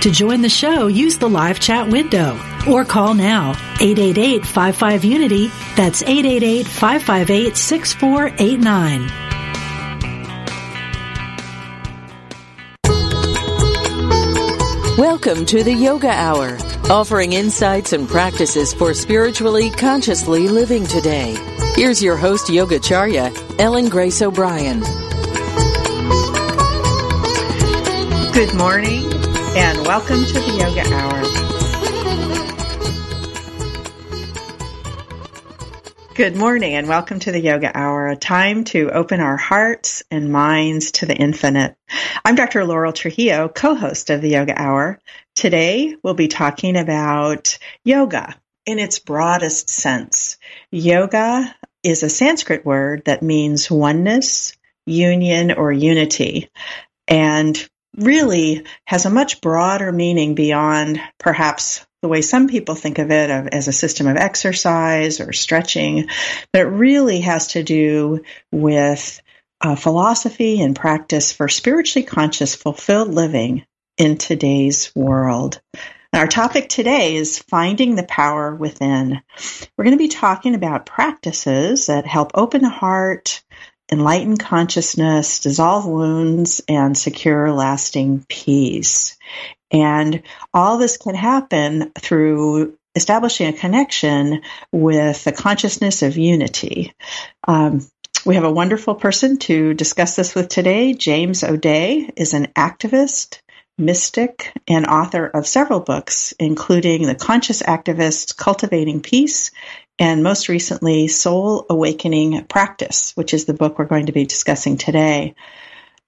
To join the show, use the live chat window or call now 888 55 Unity. That's 888 558 6489. Welcome to the Yoga Hour, offering insights and practices for spiritually consciously living today. Here's your host, Yogacharya, Ellen Grace O'Brien. Good morning and welcome to the Yoga Hour. Good morning and welcome to the Yoga Hour, a time to open our hearts and minds to the infinite. I'm Dr. Laurel Trujillo, co-host of the Yoga Hour. Today we'll be talking about yoga in its broadest sense. Yoga is a Sanskrit word that means oneness, union, or unity. And really has a much broader meaning beyond perhaps the way some people think of it as a system of exercise or stretching, but it really has to do with uh, philosophy and practice for spiritually conscious, fulfilled living in today's world. Our topic today is finding the power within. We're going to be talking about practices that help open the heart, enlighten consciousness, dissolve wounds, and secure lasting peace. And all this can happen through establishing a connection with the consciousness of unity. Um, we have a wonderful person to discuss this with today. James O'Dea is an activist, mystic, and author of several books, including The Conscious Activist Cultivating Peace and most recently, Soul Awakening Practice, which is the book we're going to be discussing today.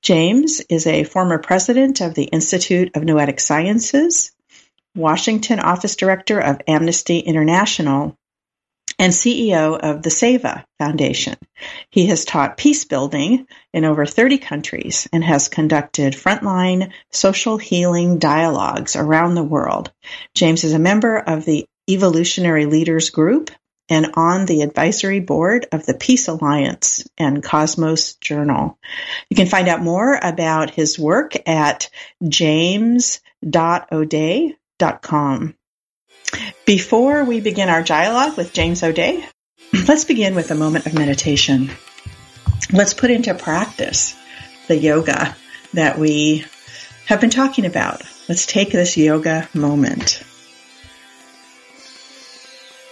James is a former president of the Institute of Noetic Sciences, Washington office director of Amnesty International, and CEO of the Seva Foundation. He has taught peace building in over 30 countries and has conducted frontline social healing dialogues around the world. James is a member of the Evolutionary Leaders Group and on the advisory board of the Peace Alliance and Cosmos Journal. You can find out more about his work at james.o'day.com. Before we begin our dialogue with James O'Dea, let's begin with a moment of meditation. Let's put into practice the yoga that we have been talking about. Let's take this yoga moment.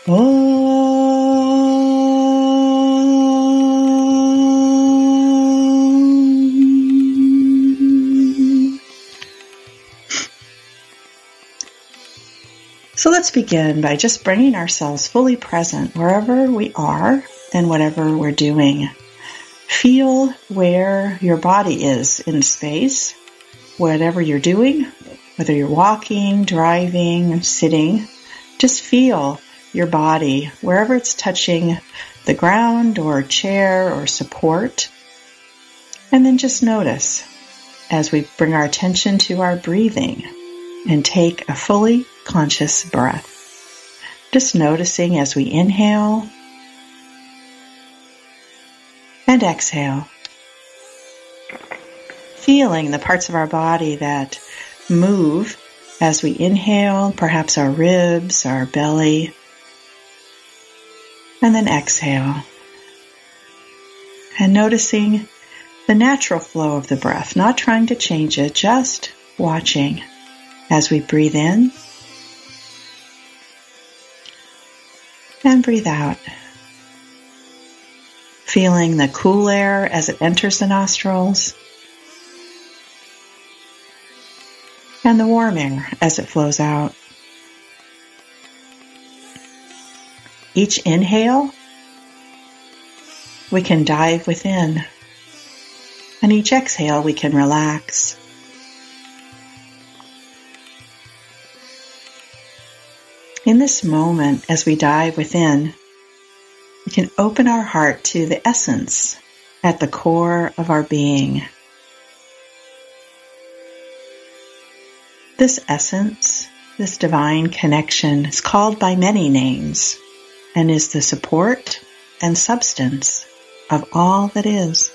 Oh. So let's begin by just bringing ourselves fully present wherever we are and whatever we're doing. Feel where your body is in space, whatever you're doing, whether you're walking, driving, sitting. Just feel your body wherever it's touching the ground or chair or support. And then just notice as we bring our attention to our breathing and take a fully conscious breath. Just noticing as we inhale and exhale. Feeling the parts of our body that move as we inhale, perhaps our ribs, our belly, and then exhale. And noticing the natural flow of the breath, not trying to change it, just watching as we breathe in and breathe out. Feeling the cool air as it enters the nostrils and the warm air as it flows out. Each inhale, we can dive within. And each exhale, we can relax. In this moment, as we dive within, we can open our heart to the essence at the core of our being. This essence, this divine connection is called by many names and is the support and substance of all that is.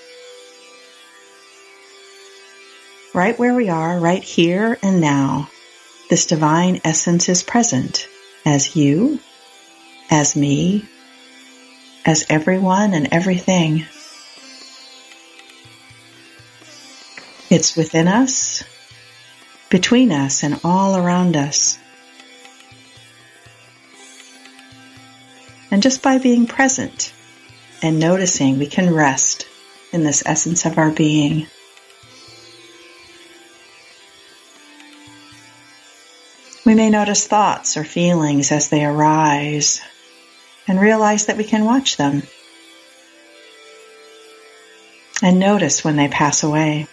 Right where we are, right here and now, this divine essence is present as you, as me, as everyone and everything. It's within us, between us, and all around us. And just by being present and noticing, we can rest in this essence of our being. We may notice thoughts or feelings as they arise and realize that we can watch them and notice when they pass away.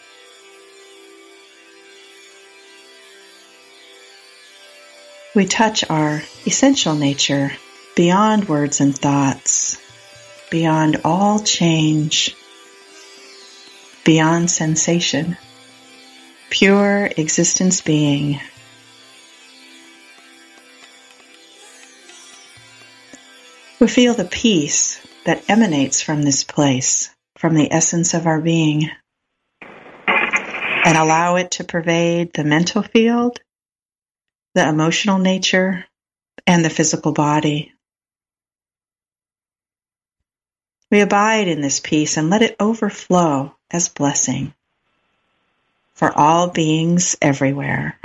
We touch our essential nature beyond words and thoughts, beyond all change, beyond sensation, pure existence being We feel the peace that emanates from this place, from the essence of our being, and allow it to pervade the mental field, the emotional nature, and the physical body. We abide in this peace and let it overflow as blessing for all beings everywhere.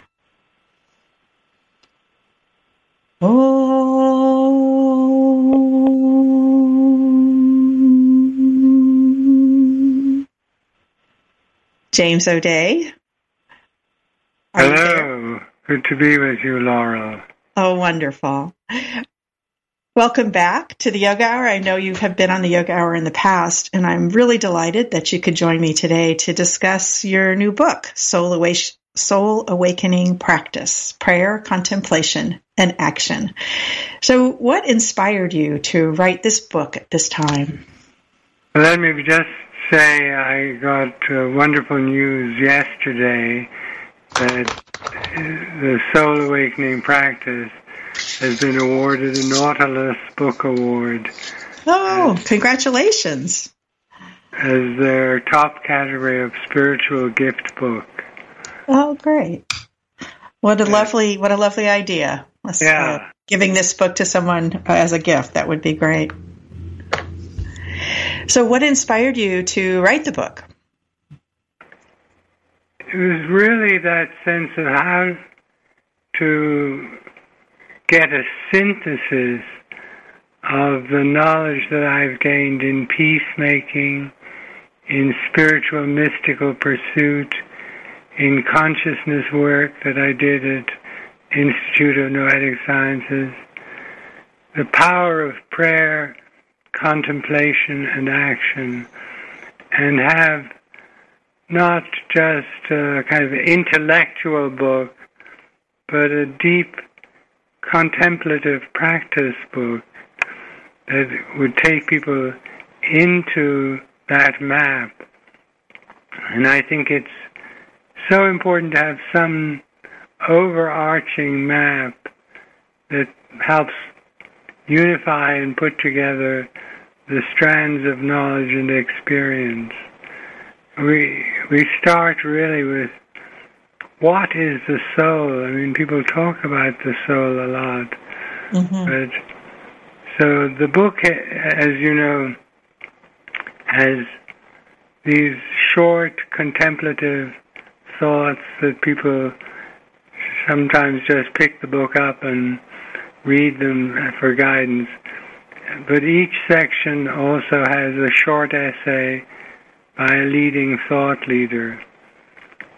Oh. James O'Dea. Are Hello. Good to be with you, Laura. Oh, wonderful. Welcome back to the Yoga Hour. I know you have been on the Yoga Hour in the past, and I'm really delighted that you could join me today to discuss your new book, Soul, Soul Awakening Practice Prayer, Contemplation, and Action. So, what inspired you to write this book at this time? Let me just say I got uh, wonderful news yesterday that the Soul Awakening practice has been awarded the Nautilus Book Award. Oh, as, congratulations! As their top category of spiritual gift book. Oh, great! What a lovely, what a lovely idea. yeah. Uh, giving this book to someone as a gift that would be great. So, what inspired you to write the book? It was really that sense of how to get a synthesis of the knowledge that I've gained in peacemaking, in spiritual mystical pursuit, in consciousness work that I did at Institute of Noetic Sciences, the power of prayer contemplation and action and have not just a kind of intellectual book, but a deep contemplative practice book that would take people into that map. And I think it's so important to have some overarching map that helps unify and put together the strands of knowledge and experience. We we start really with what is the soul? I mean, people talk about the soul a lot, mm-hmm. but so the book, as you know, has these short contemplative thoughts that people sometimes just pick the book up and read them for guidance. But each section also has a short essay by a leading thought leader.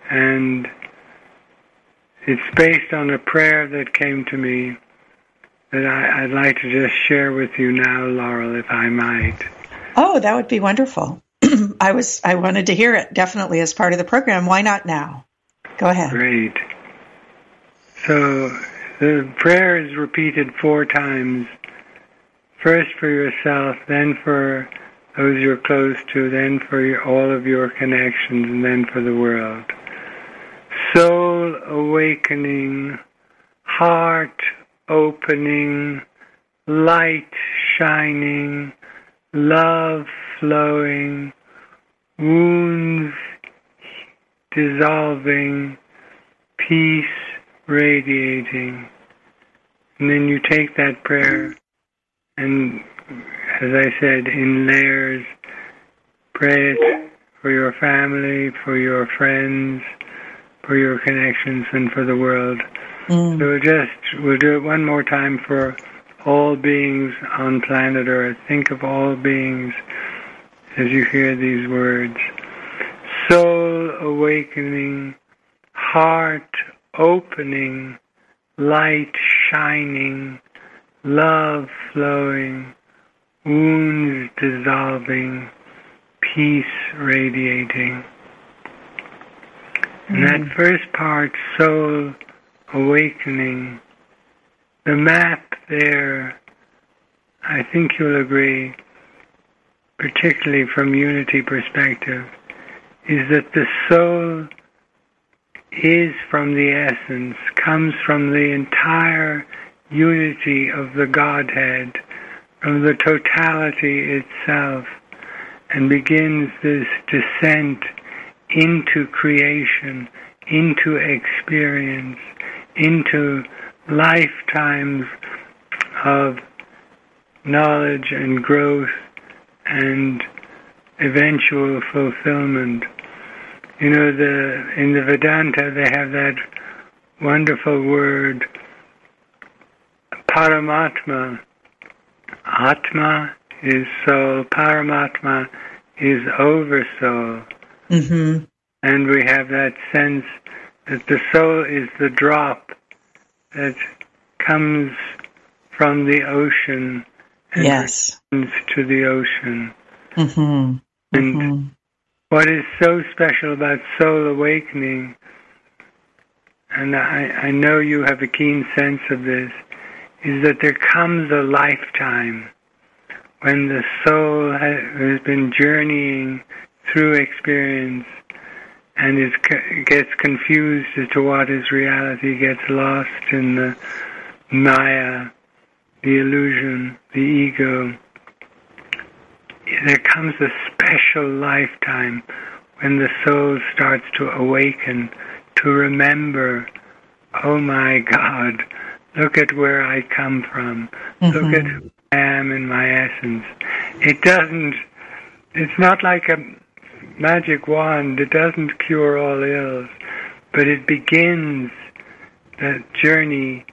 And it's based on a prayer that came to me that I, would like to just share with you now, Laurel, if I might. Oh, that would be wonderful. I was I wanted to hear it definitely as part of the program. Why not now? Go ahead. Great. So the prayer is repeated four times. First for yourself, then for those you're close to, then for your, all of your connections, and then for the world. Soul awakening, heart opening, light shining, love flowing, wounds dissolving, peace radiating. And then you take that prayer and, as I said, in layers, pray it for your family, for your friends, for your connections, and for the world. Mm. So we'll just, we'll do it one more time for all beings on planet Earth. Think of all beings as you hear these words. Soul awakening, heart opening, light shining, love flowing, wounds dissolving, peace radiating. And that mm. first part, soul awakening, the map there, I think you'll agree, particularly from unity perspective, is that the soul is from the essence, comes from the entire unity of the Godhead, from the totality itself, and begins this descent into creation, into experience, into lifetimes of knowledge and growth and eventual fulfillment. You know, the in the Vedanta they have that wonderful word Paramatma. Atma is soul. Paramatma is oversoul. Mm-hmm. And we have that sense that the soul is the drop that comes from the ocean and yes. to the ocean. Mm-hmm. And mm-hmm. What is so special about soul awakening, and I, I know you have a keen sense of this, is that there comes a lifetime when the soul has been journeying through experience and is gets confused as to what is reality, gets lost in the maya, the illusion, the ego. There comes a special lifetime when the soul starts to awaken, to remember, oh my God, look at where I come from, mm-hmm. look at who I am in my essence. It doesn't, it's not like a magic wand, it doesn't cure all ills, but it begins that journey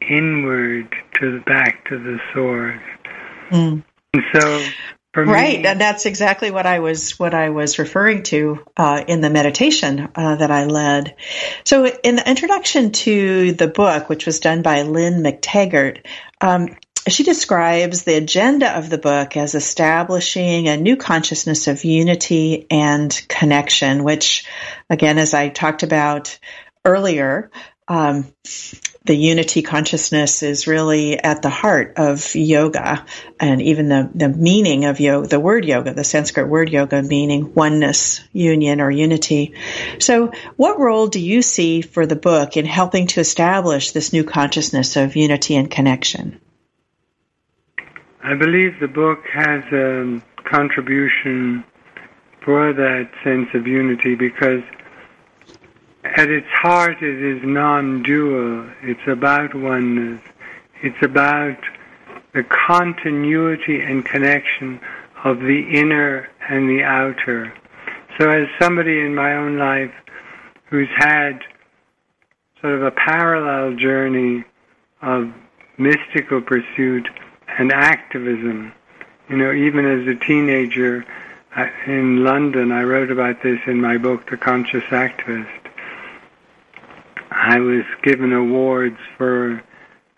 inward to the back to the source. Mm. And so right, me, and that's exactly what I was what I was referring to uh, in the meditation uh, that I led. So, in the introduction to the book, which was done by Lynn McTaggart, um, she describes the agenda of the book as establishing a new consciousness of unity and connection, which, again, as I talked about earlier, um, the unity consciousness is really at the heart of yoga and even the, the meaning of yoga, the word yoga, the Sanskrit word yoga meaning oneness, union, or unity. So, what role do you see for the book in helping to establish this new consciousness of unity and connection? I believe the book has a contribution for that sense of unity because at its heart it is non-dual. It's about oneness. It's about the continuity and connection of the inner and the outer. So as somebody in my own life who's had sort of a parallel journey of mystical pursuit and activism. You know, even as a teenager uh, in London, I wrote about this in my book, The Conscious Activist. I was given awards for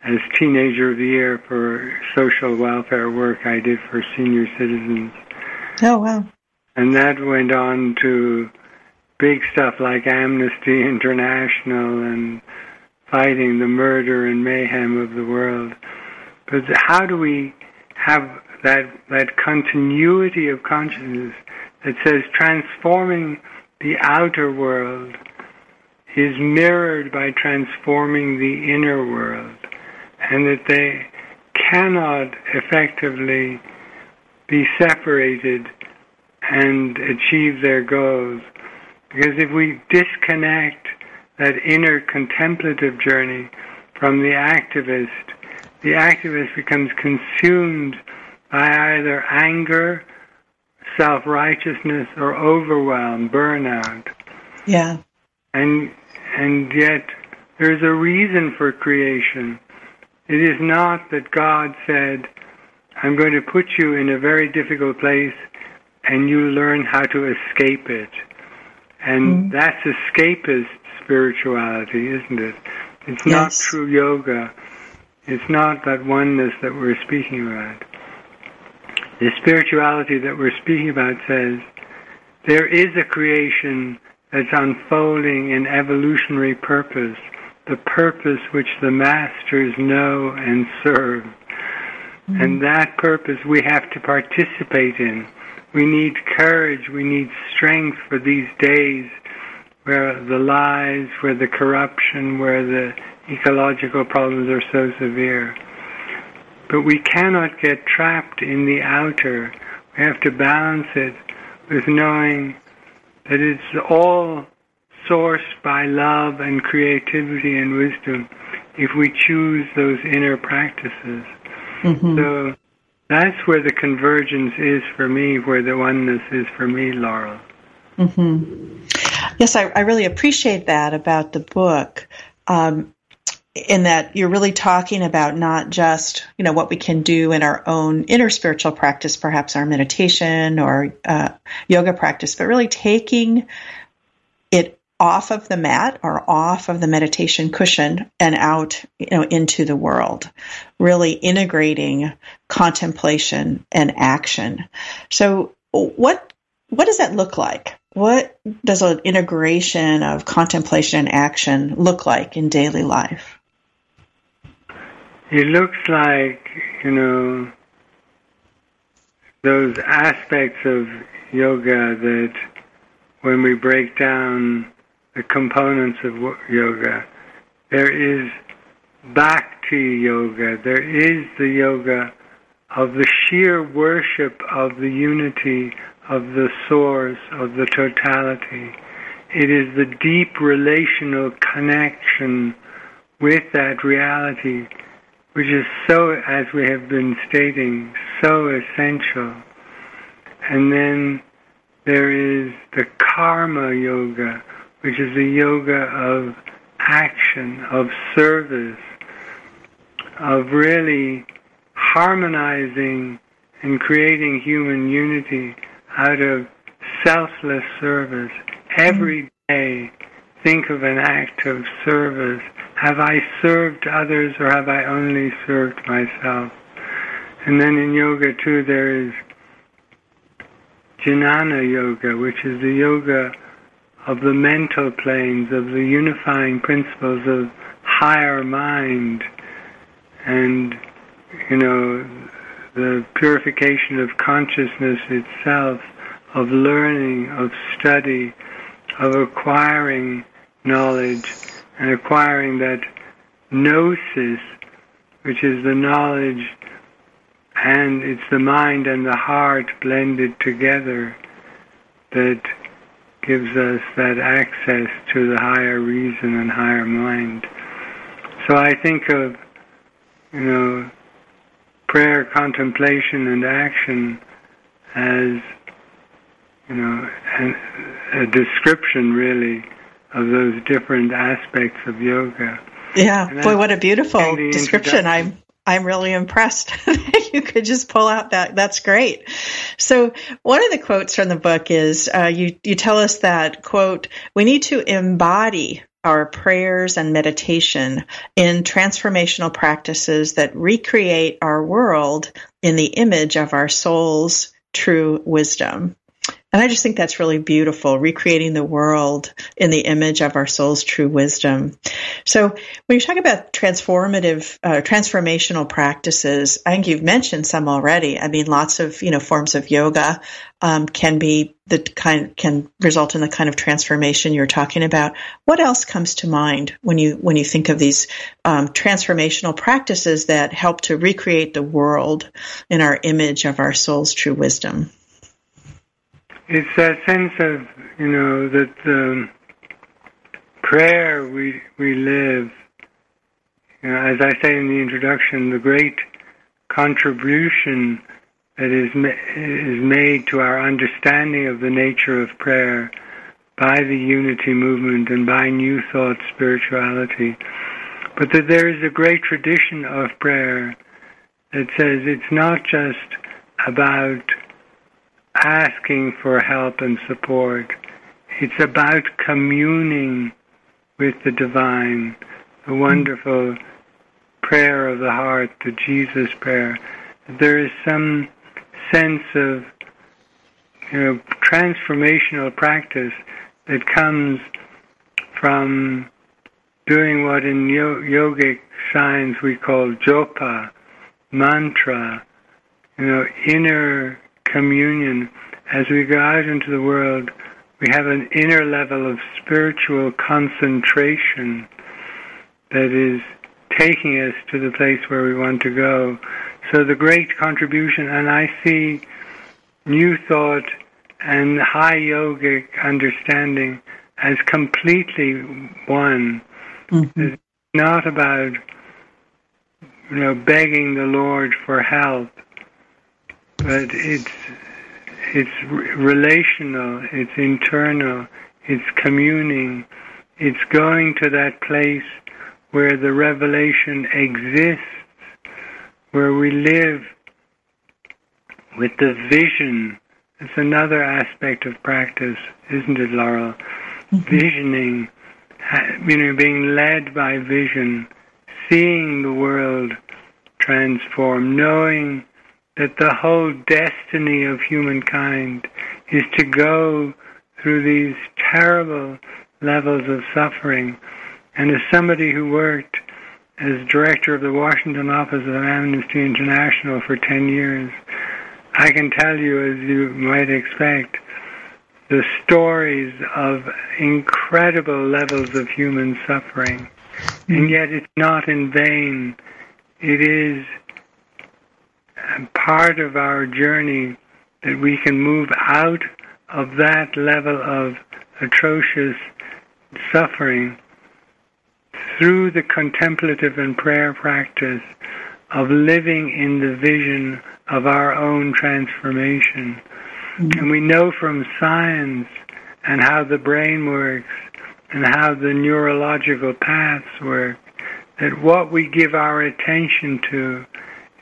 as teenager of the year for social welfare work I did for senior citizens. Oh wow. And that went on to big stuff like Amnesty International and fighting the murder and mayhem of the world. But how do we have that that continuity of consciousness that says transforming the outer world is mirrored by transforming the inner world, and that they cannot effectively be separated and achieve their goals. Because if we disconnect that inner contemplative journey from the activist, the activist becomes consumed by either anger, self righteousness, or overwhelm, burnout. Yeah. And and yet there's a reason for creation. It is not that God said, I'm going to put you in a very difficult place and you learn how to escape it. And mm. that's escapist spirituality, isn't it? It's not true yoga. It's not that oneness that we're speaking about. The spirituality that we're speaking about says there is a creation that's unfolding in evolutionary purpose, the purpose which the masters know and serve. Mm-hmm. And that purpose we have to participate in. We need courage, we need strength for these days where the lies, where the corruption, where the ecological problems are so severe. But we cannot get trapped in the outer. We have to balance it with knowing that it's all sourced by love and creativity and wisdom if we choose those inner practices. Mm-hmm. So that's where the convergence is for me, where the oneness is for me, Laurel. Mm-hmm. Yes, I, I, really appreciate that about the book. Um, in that you're really talking about not just you know what we can do in our own inner spiritual practice perhaps our meditation or uh, yoga practice but really taking it off of the mat or off of the meditation cushion and out you know into the world really integrating contemplation and action. So what what does that look like? What does an integration of contemplation and action look like in daily life it looks like, you know, those aspects of yoga that when we break down the components of yoga, there is bhakti yoga, there is the yoga of the sheer worship of the unity of the source, of the totality. It is the deep relational connection with that reality which is so, as we have been stating, so essential. And then there is the karma yoga, which is the yoga of action, of service, of really harmonizing and creating human unity out of selfless service. Every mm-hmm. day, think of an act of service have I served others or have I only served myself? And then in yoga too, there is Jnana Yoga, which is the yoga of the mental planes, of the unifying principles of higher mind, and you know the purification of consciousness itself, of learning, of study, of acquiring knowledge and acquiring that gnosis, which is the knowledge and it's the mind and the heart blended together that gives us that access to the higher reason and higher mind. So I think of, you know, prayer, contemplation, and action as, you know, a description really of those different aspects of yoga. Yeah, and boy, what a beautiful description. I'm I'm really impressed. that you could just pull out that. That's great. So one of the quotes from the book is uh, you you tell us that quote we need to embody our prayers and meditation in transformational practices that recreate our world in the image of our soul's true wisdom. And I just think that's really beautiful, recreating the world in the image of our soul's true wisdom. So when you talk about transformative, uh, transformational practices, I think you've mentioned some already. I mean, lots of, you know, forms of yoga um, can be the kind, can result in the kind of transformation you're talking about. What else comes to mind when you, when you think of these um, transformational practices that help to recreate the world in our image of our soul's true wisdom? It's that sense of, you know, that the prayer we, we live, you know, as I say in the introduction, the great contribution that is, is made to our understanding of the nature of prayer by the unity movement and by New Thought spirituality. But that there is a great tradition of prayer that says it's not just about asking for help and support. It's about communing with the divine, the hmm. wonderful prayer of the heart, the Jesus prayer. There is some sense of you know, transformational practice that comes from doing what in yogic science we call japa, mantra, you know, inner communion, as we go out into the world, we have an inner level of spiritual concentration that is taking us to the place where we want to go. So the great contribution, and I see new thought and high yogic understanding as completely one. Mm-hmm. It's not about you know begging the Lord for help but it's it's relational, it's internal, it's communing, it's going to that place where the revelation exists, where we live with the vision. It's another aspect of practice, isn't it, Laurel? Mm-hmm. Visioning, you know, being led by vision, seeing the world transform, knowing that the whole destiny of humankind is to go through these terrible levels of suffering. And as somebody who worked as director of the Washington office of Amnesty International for 10 years, I can tell you, as you might expect, the stories of incredible levels of human suffering. And mm. yet it's not in vain. It is part of our journey that we can move out of that level of atrocious suffering through the contemplative and prayer practice of living in the vision of our own transformation. Mm-hmm. And we know from science and how the brain works and how the neurological paths work that what we give our attention to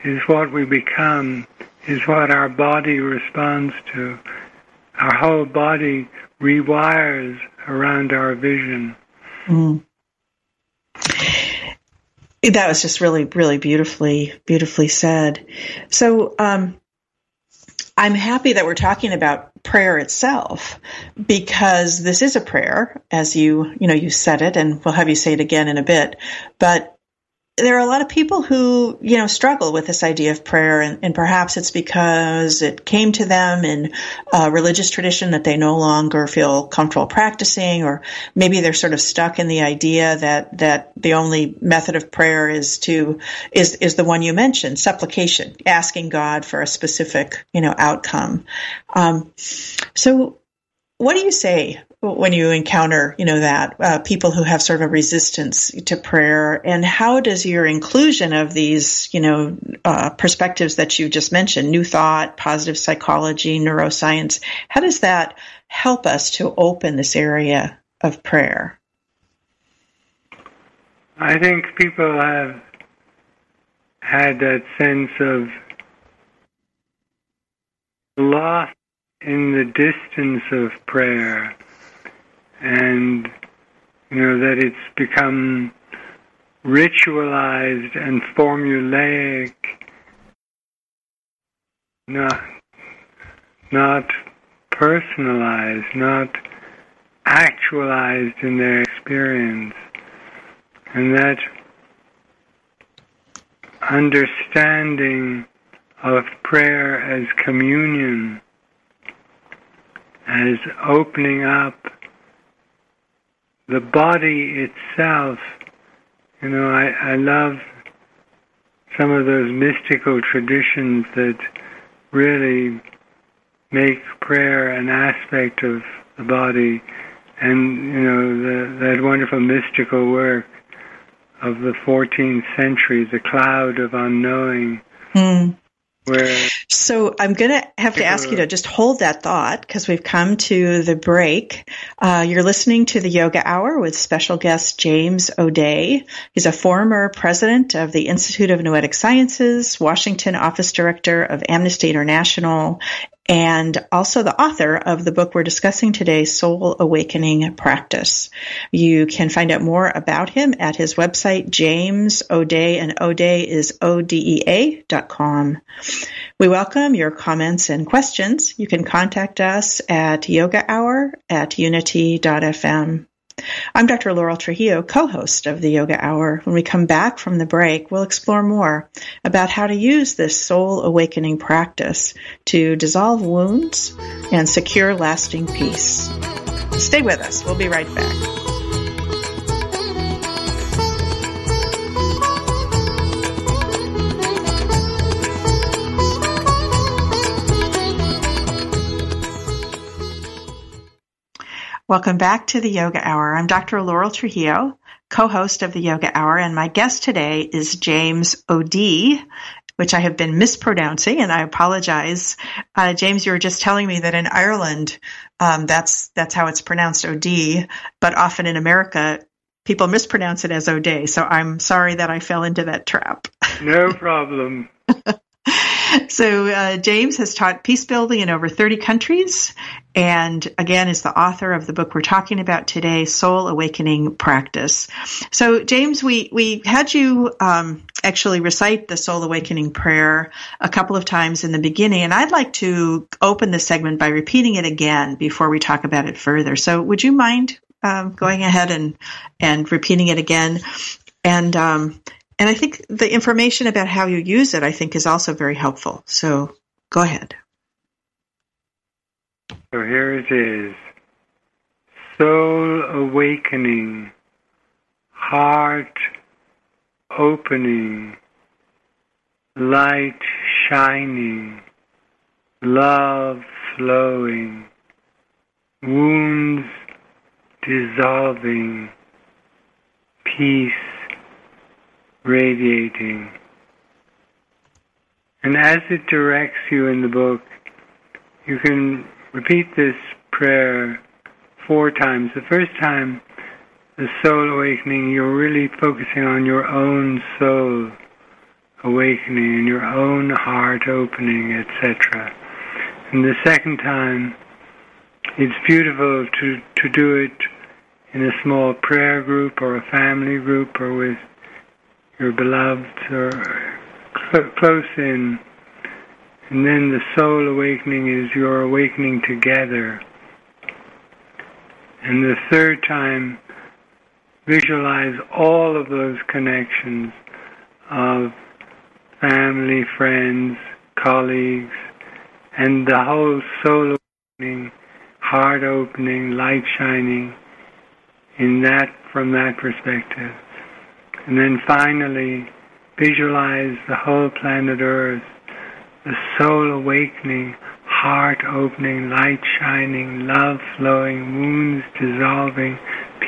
is what we become, is what our body responds to. Our whole body rewires around our vision. Mm. That was just really, really beautifully, beautifully said. So, um, I'm happy that we're talking about prayer itself because this is a prayer, as you, you know, you said it, and we'll have you say it again in a bit. But there are a lot of people who, you know, struggle with this idea of prayer, and, and perhaps it's because it came to them in a religious tradition that they no longer feel comfortable practicing, or maybe they're sort of stuck in the idea that that the only method of prayer is to is is the one you mentioned, supplication, asking God for a specific, you know, outcome. Um, so, what do you say when you encounter, you know, that uh, people who have sort of a resistance to prayer, and how does your inclusion of these, you know, uh, perspectives that you just mentioned, new thought, positive psychology, neuroscience, how does that help us to open this area of prayer? I think people have had that sense of lost in the distance of prayer and you know that it's become ritualized and formulaic, not not personalized, not actualized in their experience. And that understanding of prayer as communion, as opening up the body itself. You know, I, I love some of those mystical traditions that really make prayer an aspect of the body and you know the, that wonderful mystical work of the 14th century the cloud of unknowing mm. So I'm going to have to ask you to just hold that thought because we've come to the break. Uh, you're listening to the Yoga Hour with special guest James O'Dea. He's a former president of the Institute of Noetic Sciences, Washington office director of Amnesty International, and also the author of the book we're discussing today, Soul Awakening Practice. You can find out more about him at his website, James O'Dea, and O'Dea is O-D-E-A dot com. We welcome your comments and questions. You can contact us at yoga hour at unity.fm. I'm Dr. Laurel Trujillo, co-host of the Yoga Hour. When we come back from the break, we'll explore more about how to use this soul awakening practice to dissolve wounds and secure lasting peace. Stay with us. We'll be right back. Welcome back to the Yoga Hour. I'm Dr. Laurel Trujillo, co-host of the Yoga Hour, and my guest today is James O'D, which I have been mispronouncing, and I apologize. Uh, James, you were just telling me that in Ireland, um, that's that's how it's pronounced O'D, but often in America, people mispronounce it as O'Day. So I'm sorry that I fell into that trap. No problem. so uh, James has taught peace building in over 30 countries, and again is the author of the book we're talking about today, Soul Awakening Practice. So James, we we had you um, actually recite the Soul Awakening prayer a couple of times in the beginning, and I'd like to open the segment by repeating it again before we talk about it further. So would you mind um, going ahead and and repeating it again? And um, and I think the information about how you use it, I think, is also very helpful. So go ahead. So here it is. Soul awakening, heart opening, light shining, love flowing, wounds dissolving, peace radiating. And as it directs you in the book, you can repeat this prayer four times. The first time, the soul awakening, you're really focusing on your own soul awakening and your own heart opening, etc. And the second time, it's beautiful to, to do it in a small prayer group or a family group or with your beloved or cl- close in. And then the soul awakening is your awakening together. And the third time, visualize all of those connections of family, friends, colleagues, and the whole soul opening, heart opening, light shining in that from that perspective. And then finally, visualize the whole planet Earth, the soul awakening, heart opening, light shining, love flowing, wounds dissolving,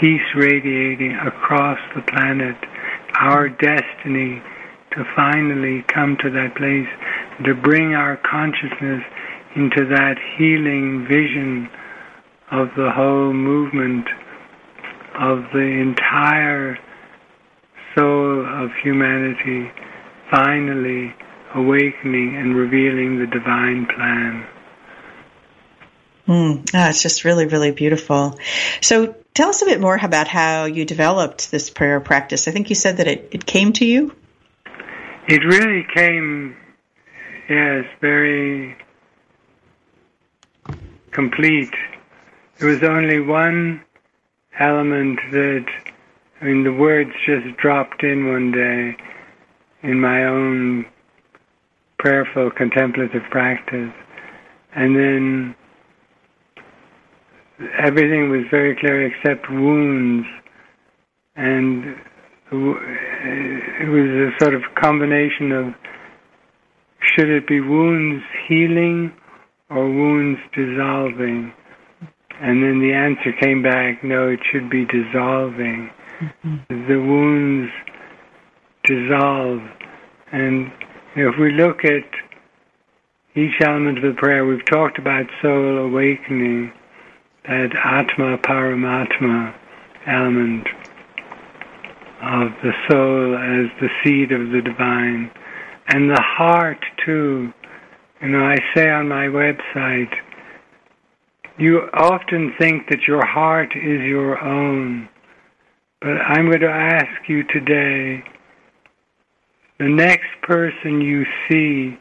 peace radiating across the planet, our destiny to finally come to that place, to bring our consciousness into that healing vision of the whole movement of the entire soul of humanity finally awakening and revealing the divine plan. Mm, oh, it's just really, really beautiful. So tell us a bit more about how you developed this prayer practice. I think you said that it, it came to you. It really came, yes, very complete. There was only one element that, I mean, the words just dropped in one day in my own prayerful contemplative practice. And then everything was very clear except wounds. And it was a sort of combination of should it be wounds healing or wounds dissolving? And then the answer came back no, it should be dissolving. The wounds dissolve. And if we look at each element of the prayer, we've talked about soul awakening, that Atma Paramatma element of the soul as the seed of the divine, and the heart too. You know, I say on my website, you often think that your heart is your own, but I'm going to ask you today the next person you see,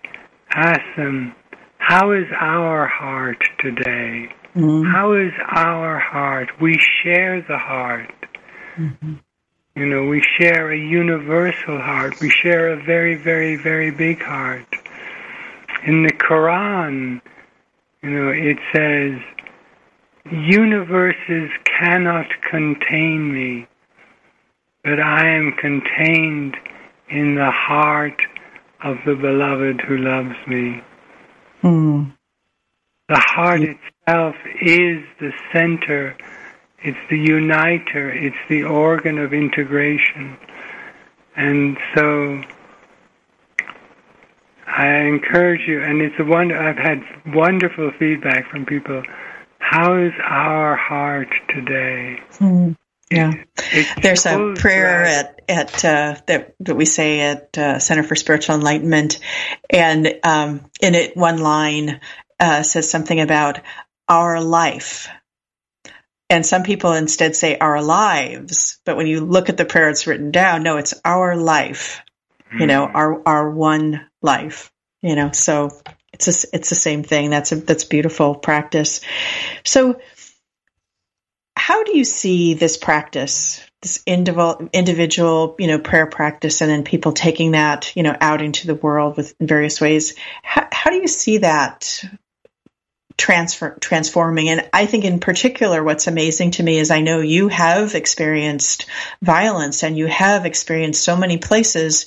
ask them, How is our heart today? Mm-hmm. How is our heart? We share the heart. Mm-hmm. You know, we share a universal heart. We share a very, very, very big heart. In the Quran, you know, it says, universes cannot contain me, but I am contained in the heart of the beloved who loves me. Mm. The heart itself is the center, it's the uniter, it's the organ of integration. And so I encourage you, and it's a wonder, I've had wonderful feedback from people. How is our heart today? Mm. Yeah, there's a prayer at at uh, that that we say at uh, Center for Spiritual Enlightenment, and um, in it one line uh, says something about our life, and some people instead say our lives. But when you look at the prayer, it's written down. No, it's our life. Mm-hmm. You know, hmm. our our one life. You know, so it's a, it's the same thing. That's a that's beautiful practice. So how do you see this practice, this individual, you know, prayer practice, and then people taking that, you know, out into the world with in various ways? How, how do you see that transfer transforming? And I think, in particular, what's amazing to me is I know you have experienced violence and you have experienced so many places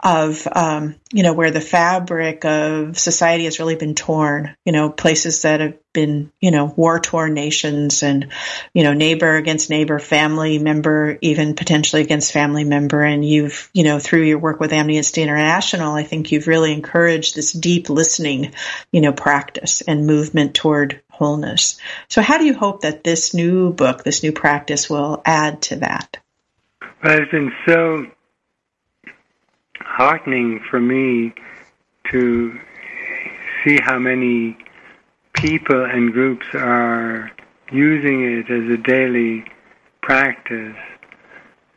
of um, you know where the fabric of society has really been torn you know places that have been you know war torn nations and you know neighbor against neighbor family member even potentially against family member. And you've you know through your work with amnesty international i think you've really encouraged this deep listening you know practice and movement toward wholeness. So how do you hope that this new book this new practice will add to that? It's been so heartening for me to see how many people and groups are using it as a daily practice.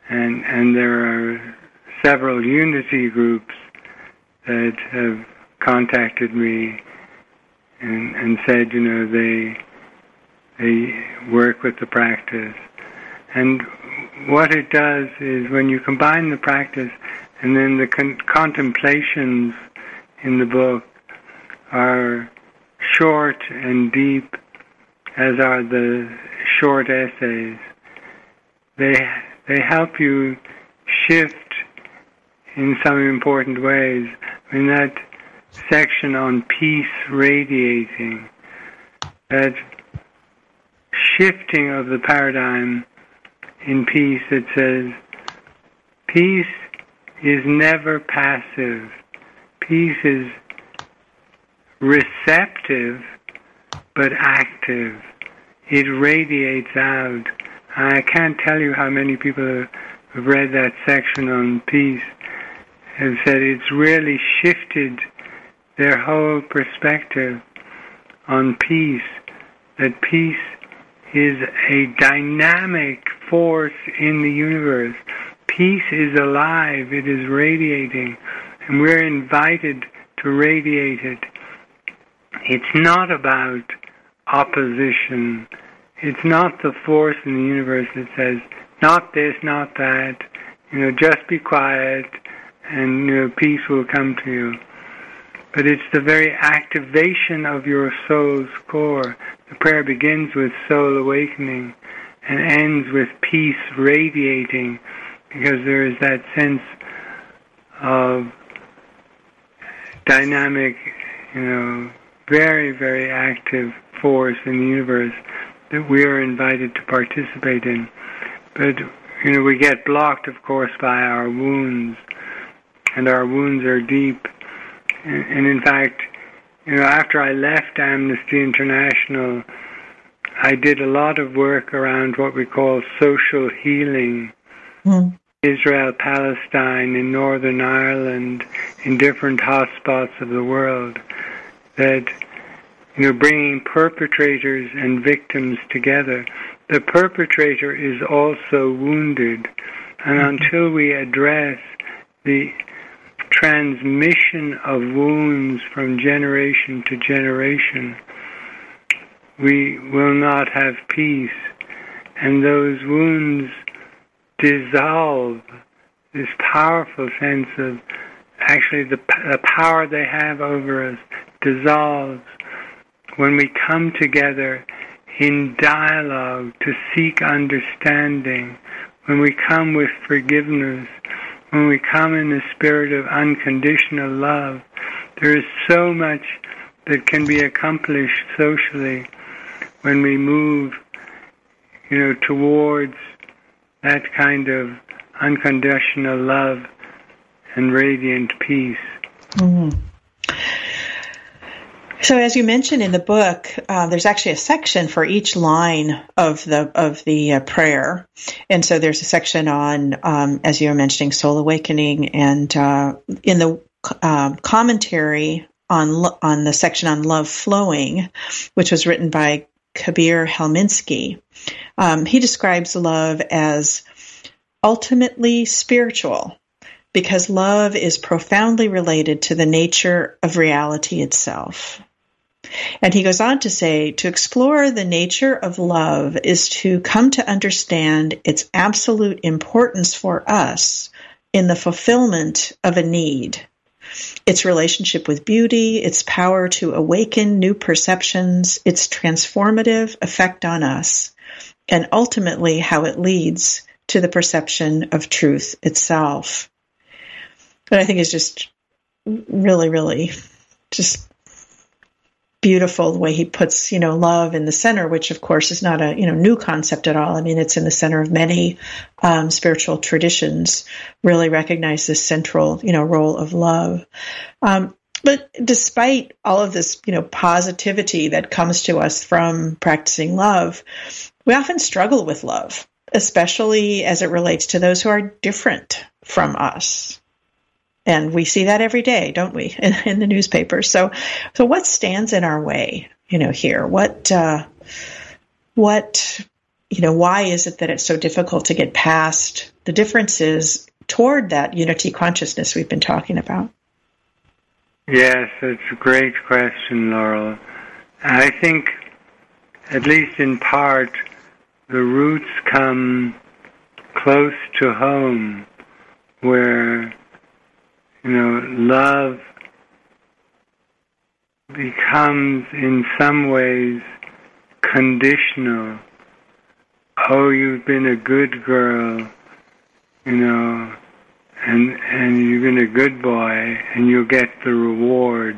And, and there are several unity groups that have contacted me and, and said, you know, they, they work with the practice. And what it does is when you combine the practice and then the con- contemplations in the book are short and deep, as are the short essays. They they help you shift in some important ways. In that section on peace radiating, that shifting of the paradigm in peace, it says, peace is never passive. Peace is receptive but active. It radiates out. I can't tell you how many people have read that section on peace have said it's really shifted their whole perspective on peace. That peace is a dynamic force in the universe peace is alive, it is radiating, and we're invited to radiate it. It's not about opposition. It's not the force in the universe that says, not this, not that, you know, just be quiet and you know, peace will come to you. But it's the very activation of your soul's core. The prayer begins with soul awakening and ends with peace radiating because there is that sense of dynamic, you know, very, very active force in the universe that we are invited to participate in. But, you know, we get blocked, of course, by our wounds, and our wounds are deep. And, and in fact, you know, after I left Amnesty International, I did a lot of work around what we call social healing. Mm. Israel, Palestine, in Northern Ireland, in different hotspots of the world, that you know, bringing perpetrators and victims together. The perpetrator is also wounded, and mm-hmm. until we address the transmission of wounds from generation to generation, we will not have peace. And those wounds dissolve this powerful sense of actually the, the power they have over us dissolves when we come together in dialogue to seek understanding, when we come with forgiveness, when we come in the spirit of unconditional love, there is so much that can be accomplished socially when we move, you know, towards that kind of unconditional love and radiant peace. Mm-hmm. So, as you mentioned in the book, uh, there's actually a section for each line of the of the uh, prayer, and so there's a section on, um, as you were mentioning, soul awakening, and uh, in the uh, commentary on on the section on love flowing, which was written by Kabir Helminski, um, he describes love as ultimately spiritual because love is profoundly related to the nature of reality itself. And he goes on to say to explore the nature of love is to come to understand its absolute importance for us in the fulfillment of a need. Its relationship with beauty, its power to awaken new perceptions, its transformative effect on us, and ultimately how it leads to the perception of truth itself. But I think is just really, really just beautiful the way he puts you know love in the center which of course is not a you know new concept at all. I mean it's in the center of many um, spiritual traditions really recognize this central you know role of love. Um, but despite all of this you know positivity that comes to us from practicing love we often struggle with love especially as it relates to those who are different from us and we see that every day, don't we, in, in the newspaper? So, so what stands in our way, you know, here? What, uh, what, you know, why is it that it's so difficult to get past the differences toward that unity consciousness we've been talking about? Yes, it's a great question, Laurel. I think, at least in part, the roots come close to home, where you know, love becomes in some ways conditional. Oh, you've been a good girl, you know, and and you've been a good boy, and you'll get the reward.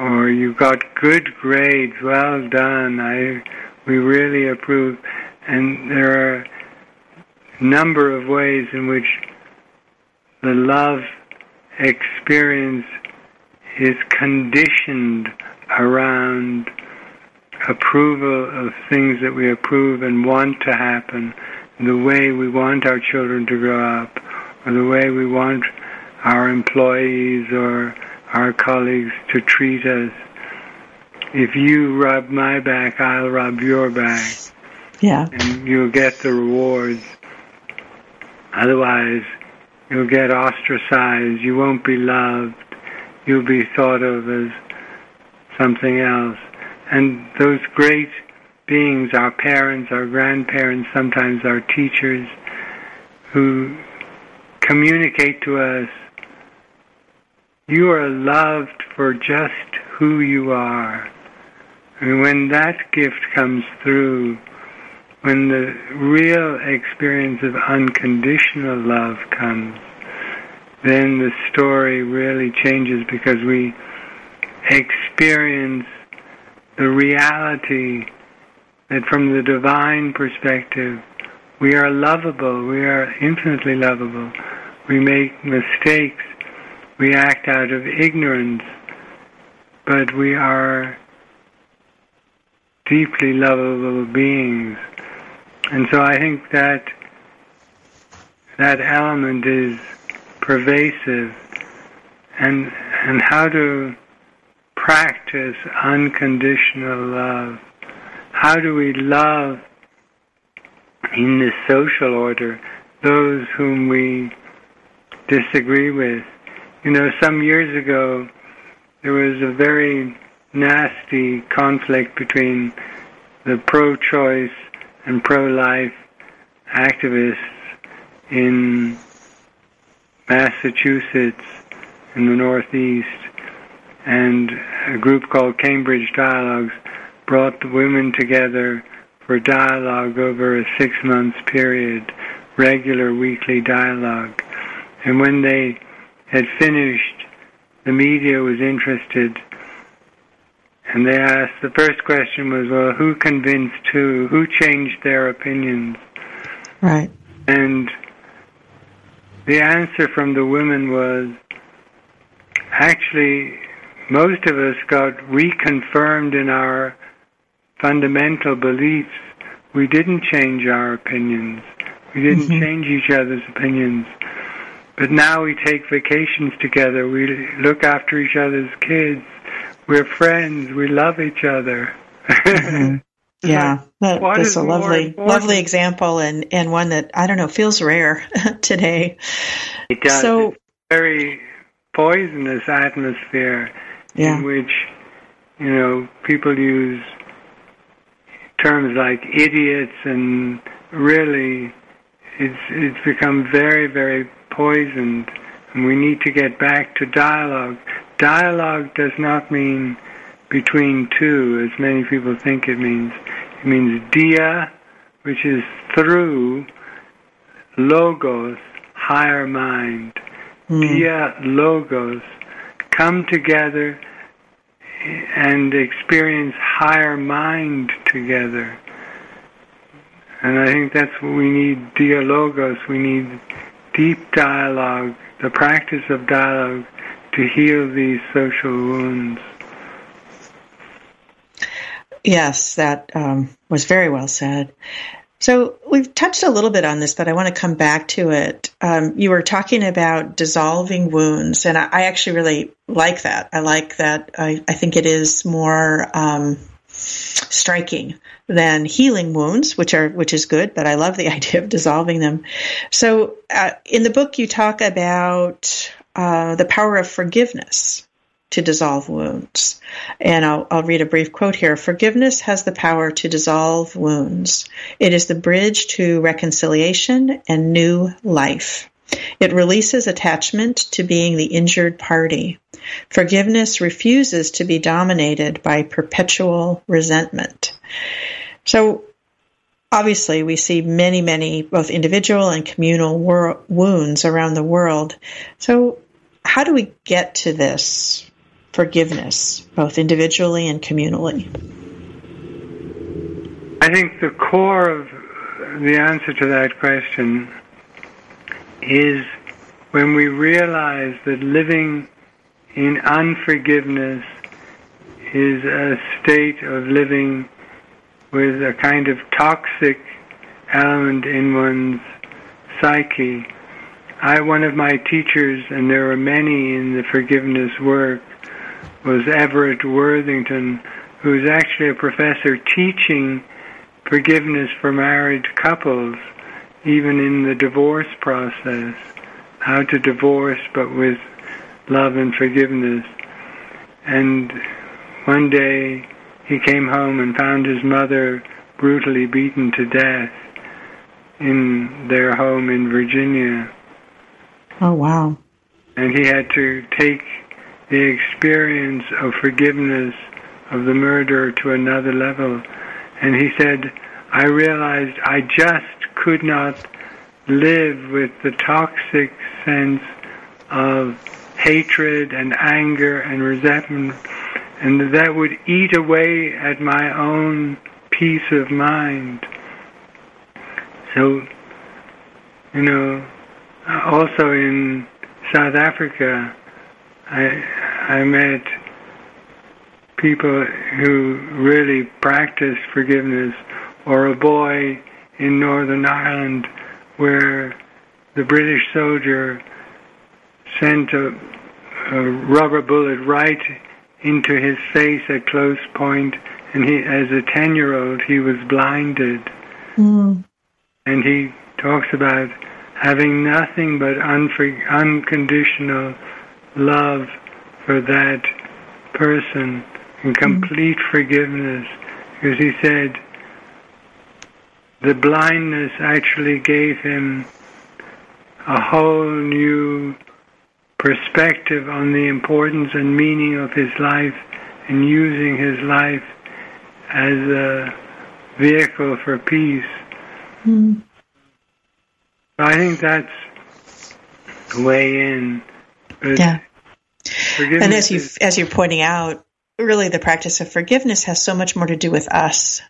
Or you got good grades, well done. I we really approve. And there are a number of ways in which the love experience is conditioned around approval of things that we approve and want to happen, the way we want our children to grow up, or the way we want our employees or our colleagues to treat us. If you rub my back, I'll rub your back. Yeah. And you'll get the rewards. Otherwise, You'll get ostracized. You won't be loved. You'll be thought of as something else. And those great beings, our parents, our grandparents, sometimes our teachers, who communicate to us, you are loved for just who you are. And when that gift comes through, when the real experience of unconditional love comes, then the story really changes because we experience the reality that from the divine perspective, we are lovable, we are infinitely lovable. We make mistakes, we act out of ignorance, but we are deeply lovable beings. And so I think that that element is pervasive and and how to practice unconditional love. How do we love in the social order those whom we disagree with? You know, some years ago there was a very nasty conflict between the pro-choice and pro-life activists in Massachusetts in the Northeast, and a group called Cambridge Dialogues brought the women together for dialogue over a six month period, regular weekly dialogue. And when they had finished, the media was interested and they asked, the first question was, well, who convinced who? Who changed their opinions? Right. And the answer from the women was, actually, most of us got reconfirmed in our fundamental beliefs. We didn't change our opinions. We didn't mm-hmm. change each other's opinions. But now we take vacations together. We look after each other's kids we're friends. We love each other. mm-hmm. Yeah, that, that's a lovely, important? lovely example, and and one that I don't know feels rare today. It does. So it's very poisonous atmosphere yeah. in which you know people use terms like idiots, and really, it's it's become very very poisoned, and we need to get back to dialogue dialogue does not mean between two, as many people think it means. It means dia, which is through, logos, higher mind. Mm. Dia, logos, come together and experience higher mind together. And I think that's what we need, dialogos. We need deep dialogue, the practice of dialogue to heal these social wounds. Yes, that um, was very well said. So we've touched a little bit on this, but I want to come back to it. Um, you were talking about dissolving wounds, and I, I, actually really like that. I like that. I, I think it is more um, striking than healing wounds, which are which is good. But I love the idea of dissolving them. So uh, in the book, you talk about uh, the power of forgiveness to dissolve wounds. And I'll, I'll, read a brief quote here. Forgiveness has the power to dissolve wounds. It is the bridge to reconciliation and new life. It releases attachment to being the injured party. Forgiveness refuses to be dominated by perpetual resentment. So, obviously, we see many, many both individual and communal wor- wounds around the world. So, how do we get to this forgiveness, both individually and communally? I think the core of the answer to that question is when we realize that living in unforgiveness is a state of living with a kind of toxic element in one's psyche I one of my teachers, and there are many in the forgiveness work, was Everett Worthington, who is actually a professor teaching forgiveness for married couples, even in the divorce process, how to divorce but with love and forgiveness. And one day he came home and found his mother brutally beaten to death in their home in Virginia. Oh, wow. And he had to take the experience of forgiveness of the murderer to another level. And he said, I realized I just could not live with the toxic sense of hatred and anger and resentment, and that would eat away at my own peace of mind. So, you know, also in South Africa, I I met people who really practice forgiveness, or a boy in Northern Ireland where the British soldier sent a, a rubber bullet right into his face at close point, and he, as a ten-year-old, he was blinded, Mm. and he talks about having nothing but unfor- unconditional love for that person and complete forgiveness, because he said the blindness actually gave him a whole new perspective on the importance and meaning of his life and using his life as a vehicle for peace. Mm. I think that's way in. But Yeah. And as you is- as you're pointing out, really the practice of forgiveness has so much more to do with us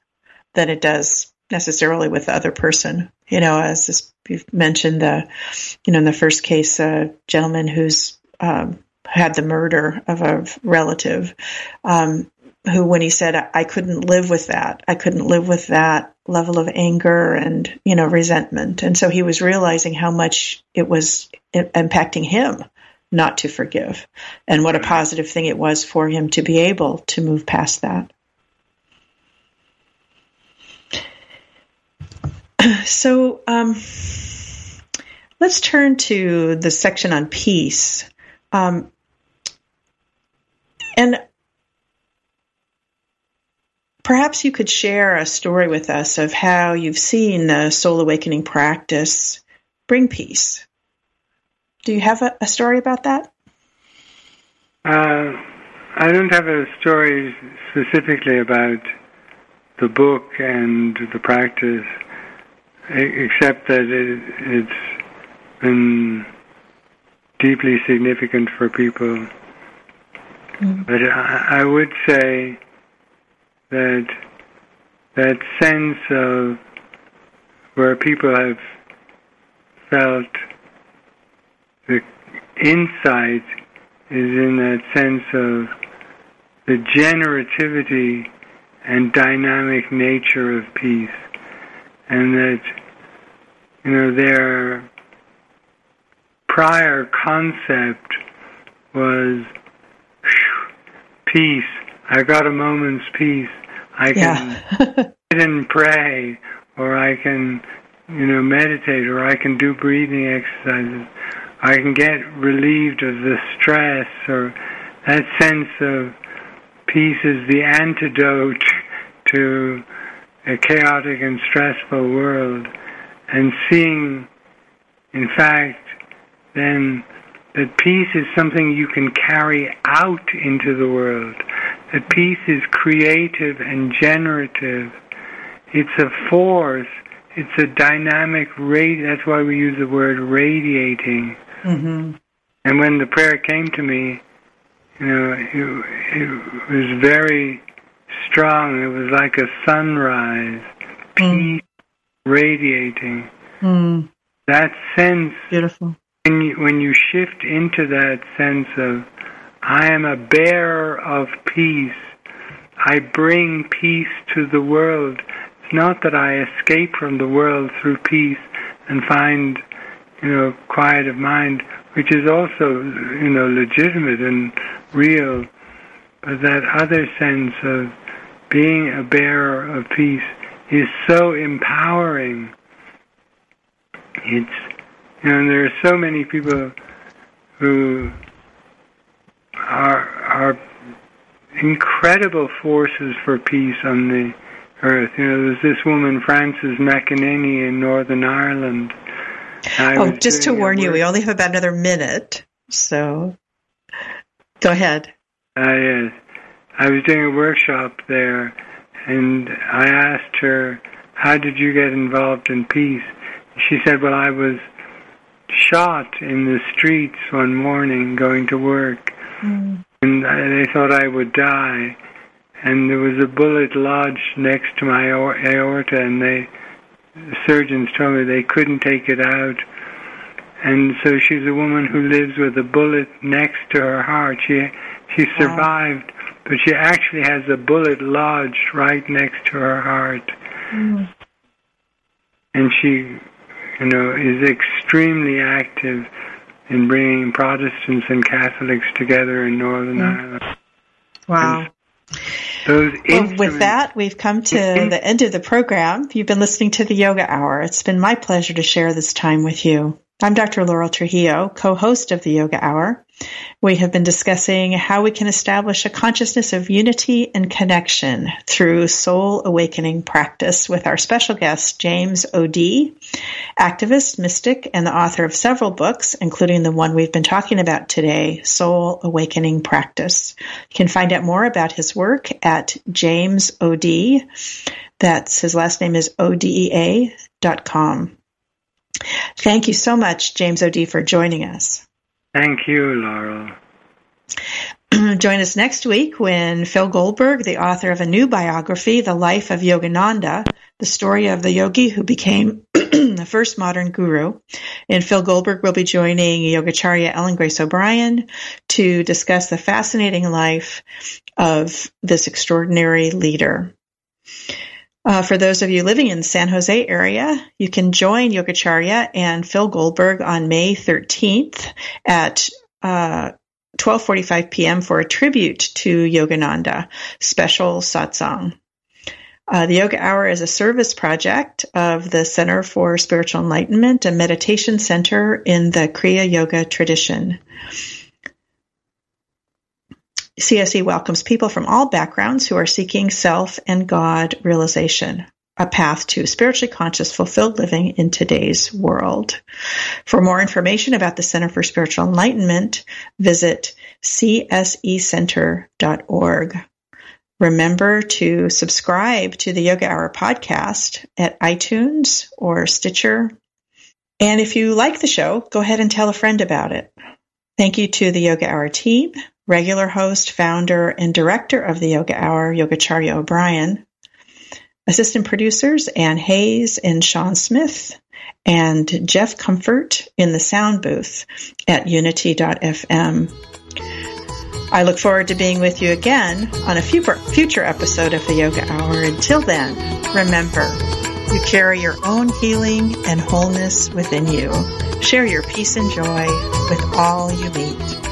than it does necessarily with the other person. You know, as this, you've mentioned the, you know, in the first case, a gentleman who's um, had the murder of a relative, um, who when he said, "I couldn't live with that, I couldn't live with that level of anger and you know resentment," and so he was realizing how much it was impacting him not to forgive and what a positive thing it was for him to be able to move past that. So um, let's turn to the section on peace. Um, and perhaps you could share a story with us of how you've seen the soul awakening practice bring peace. Do you have a, a story about that? Uh, I don't have a story specifically about the book and the practice, except that it, it's been deeply significant for people. But I, I would say that that sense of where people have felt the insight is in that sense of the generativity and dynamic nature of peace, and that you know their prior concept was peace. I got a moment's peace. I can Yeah. sit and pray, or I can, you know, meditate, or I can do breathing exercises. I can get relieved of the stress, or that sense of peace is the antidote to a chaotic and stressful world. And seeing, in fact, then that peace is something you can carry out into the world. That peace is creative and generative. It's a force. It's a dynamic radi That's why we use the word radiating. mm-hmm. And when the prayer came to me, you know, it, it was very strong. It was like a sunrise, peace radiating. Mm, That sense beautiful. when you, when you shift into that sense of I am a bearer of peace, I bring peace to the world. It's not that I escape from the world through peace and find, you know, quiet of mind, which is also, you know, legitimate and real, but that other sense of being a bearer of peace is so empowering. It's you know, and there are so many people who are are incredible forces for peace on the earth. You know, there's this woman, Frances McEnany, in Northern Ireland. I oh, just to warn you, we only have about another minute, so go ahead. Uh, yes. I was doing a workshop there, and I asked her, How did you get involved in peace? She said, Well, I was shot in the streets one morning going to work, mm. and they thought I would die. And there was a bullet lodged next to my aorta, and they the surgeons told me they couldn't take it out. And so she's a woman who lives with a bullet next to her heart. She she survived, wow. but she actually has a bullet lodged right next to her heart. Mm. And she, you know, is extremely active in bringing Protestants and Catholics together in Northern mm. Ireland. Wow. Those well, with that, we've come to the end of the program. You've been listening to the Yoga Hour. It's been my pleasure to share this time with you. I'm Dr. Laurel Trujillo, co-host of the Yoga Hour. We have been discussing how we can establish a consciousness of unity and connection through soul awakening practice with our special guest, James O'Dea, activist, mystic, and the author of several books, including the one we've been talking about today, Soul Awakening Practice. You can find out more about his work at James O'Dea. That's his last name is O-D-E-A dot com. Thank you so much, James O'Dea, for joining us. Thank you, Laurel. Join us next week when Phil Goldberg, the author of a new biography, The Life of Yogananda, the story of the yogi who became the first modern guru. And Phil Goldberg will be joining Yogacharya Ellen Grace O'Brien to discuss the fascinating life of this extraordinary leader. Uh, for those of you living in the San Jose area, you can join Yogacharya and Phil Goldberg on May 13th at uh, 12:45 p.m. for a tribute to Yogananda special satsang. Uh, the Yoga Hour is a service project of the Center for Spiritual Enlightenment, a meditation center in the Kriya Yoga tradition. CSE welcomes people from all backgrounds who are seeking self and God realization, a path to spiritually conscious, fulfilled living in today's world. For more information about the Center for Spiritual Enlightenment, visit csecenter.org. Remember to subscribe to the Yoga Hour podcast at iTunes or Stitcher. And if you like the show, go ahead and tell a friend about it. Thank you to the Yoga Hour team regular host, founder, and director of the Yoga Hour, Yogacharya O'Brien. Assistant producers Ann Hayes and Sean Smith, and Jeff Comfort in the sound booth at unity.fm. I look forward to being with you again on a future episode of the Yoga Hour. Until then, remember, you carry your own healing and wholeness within you. Share your peace and joy with all you meet.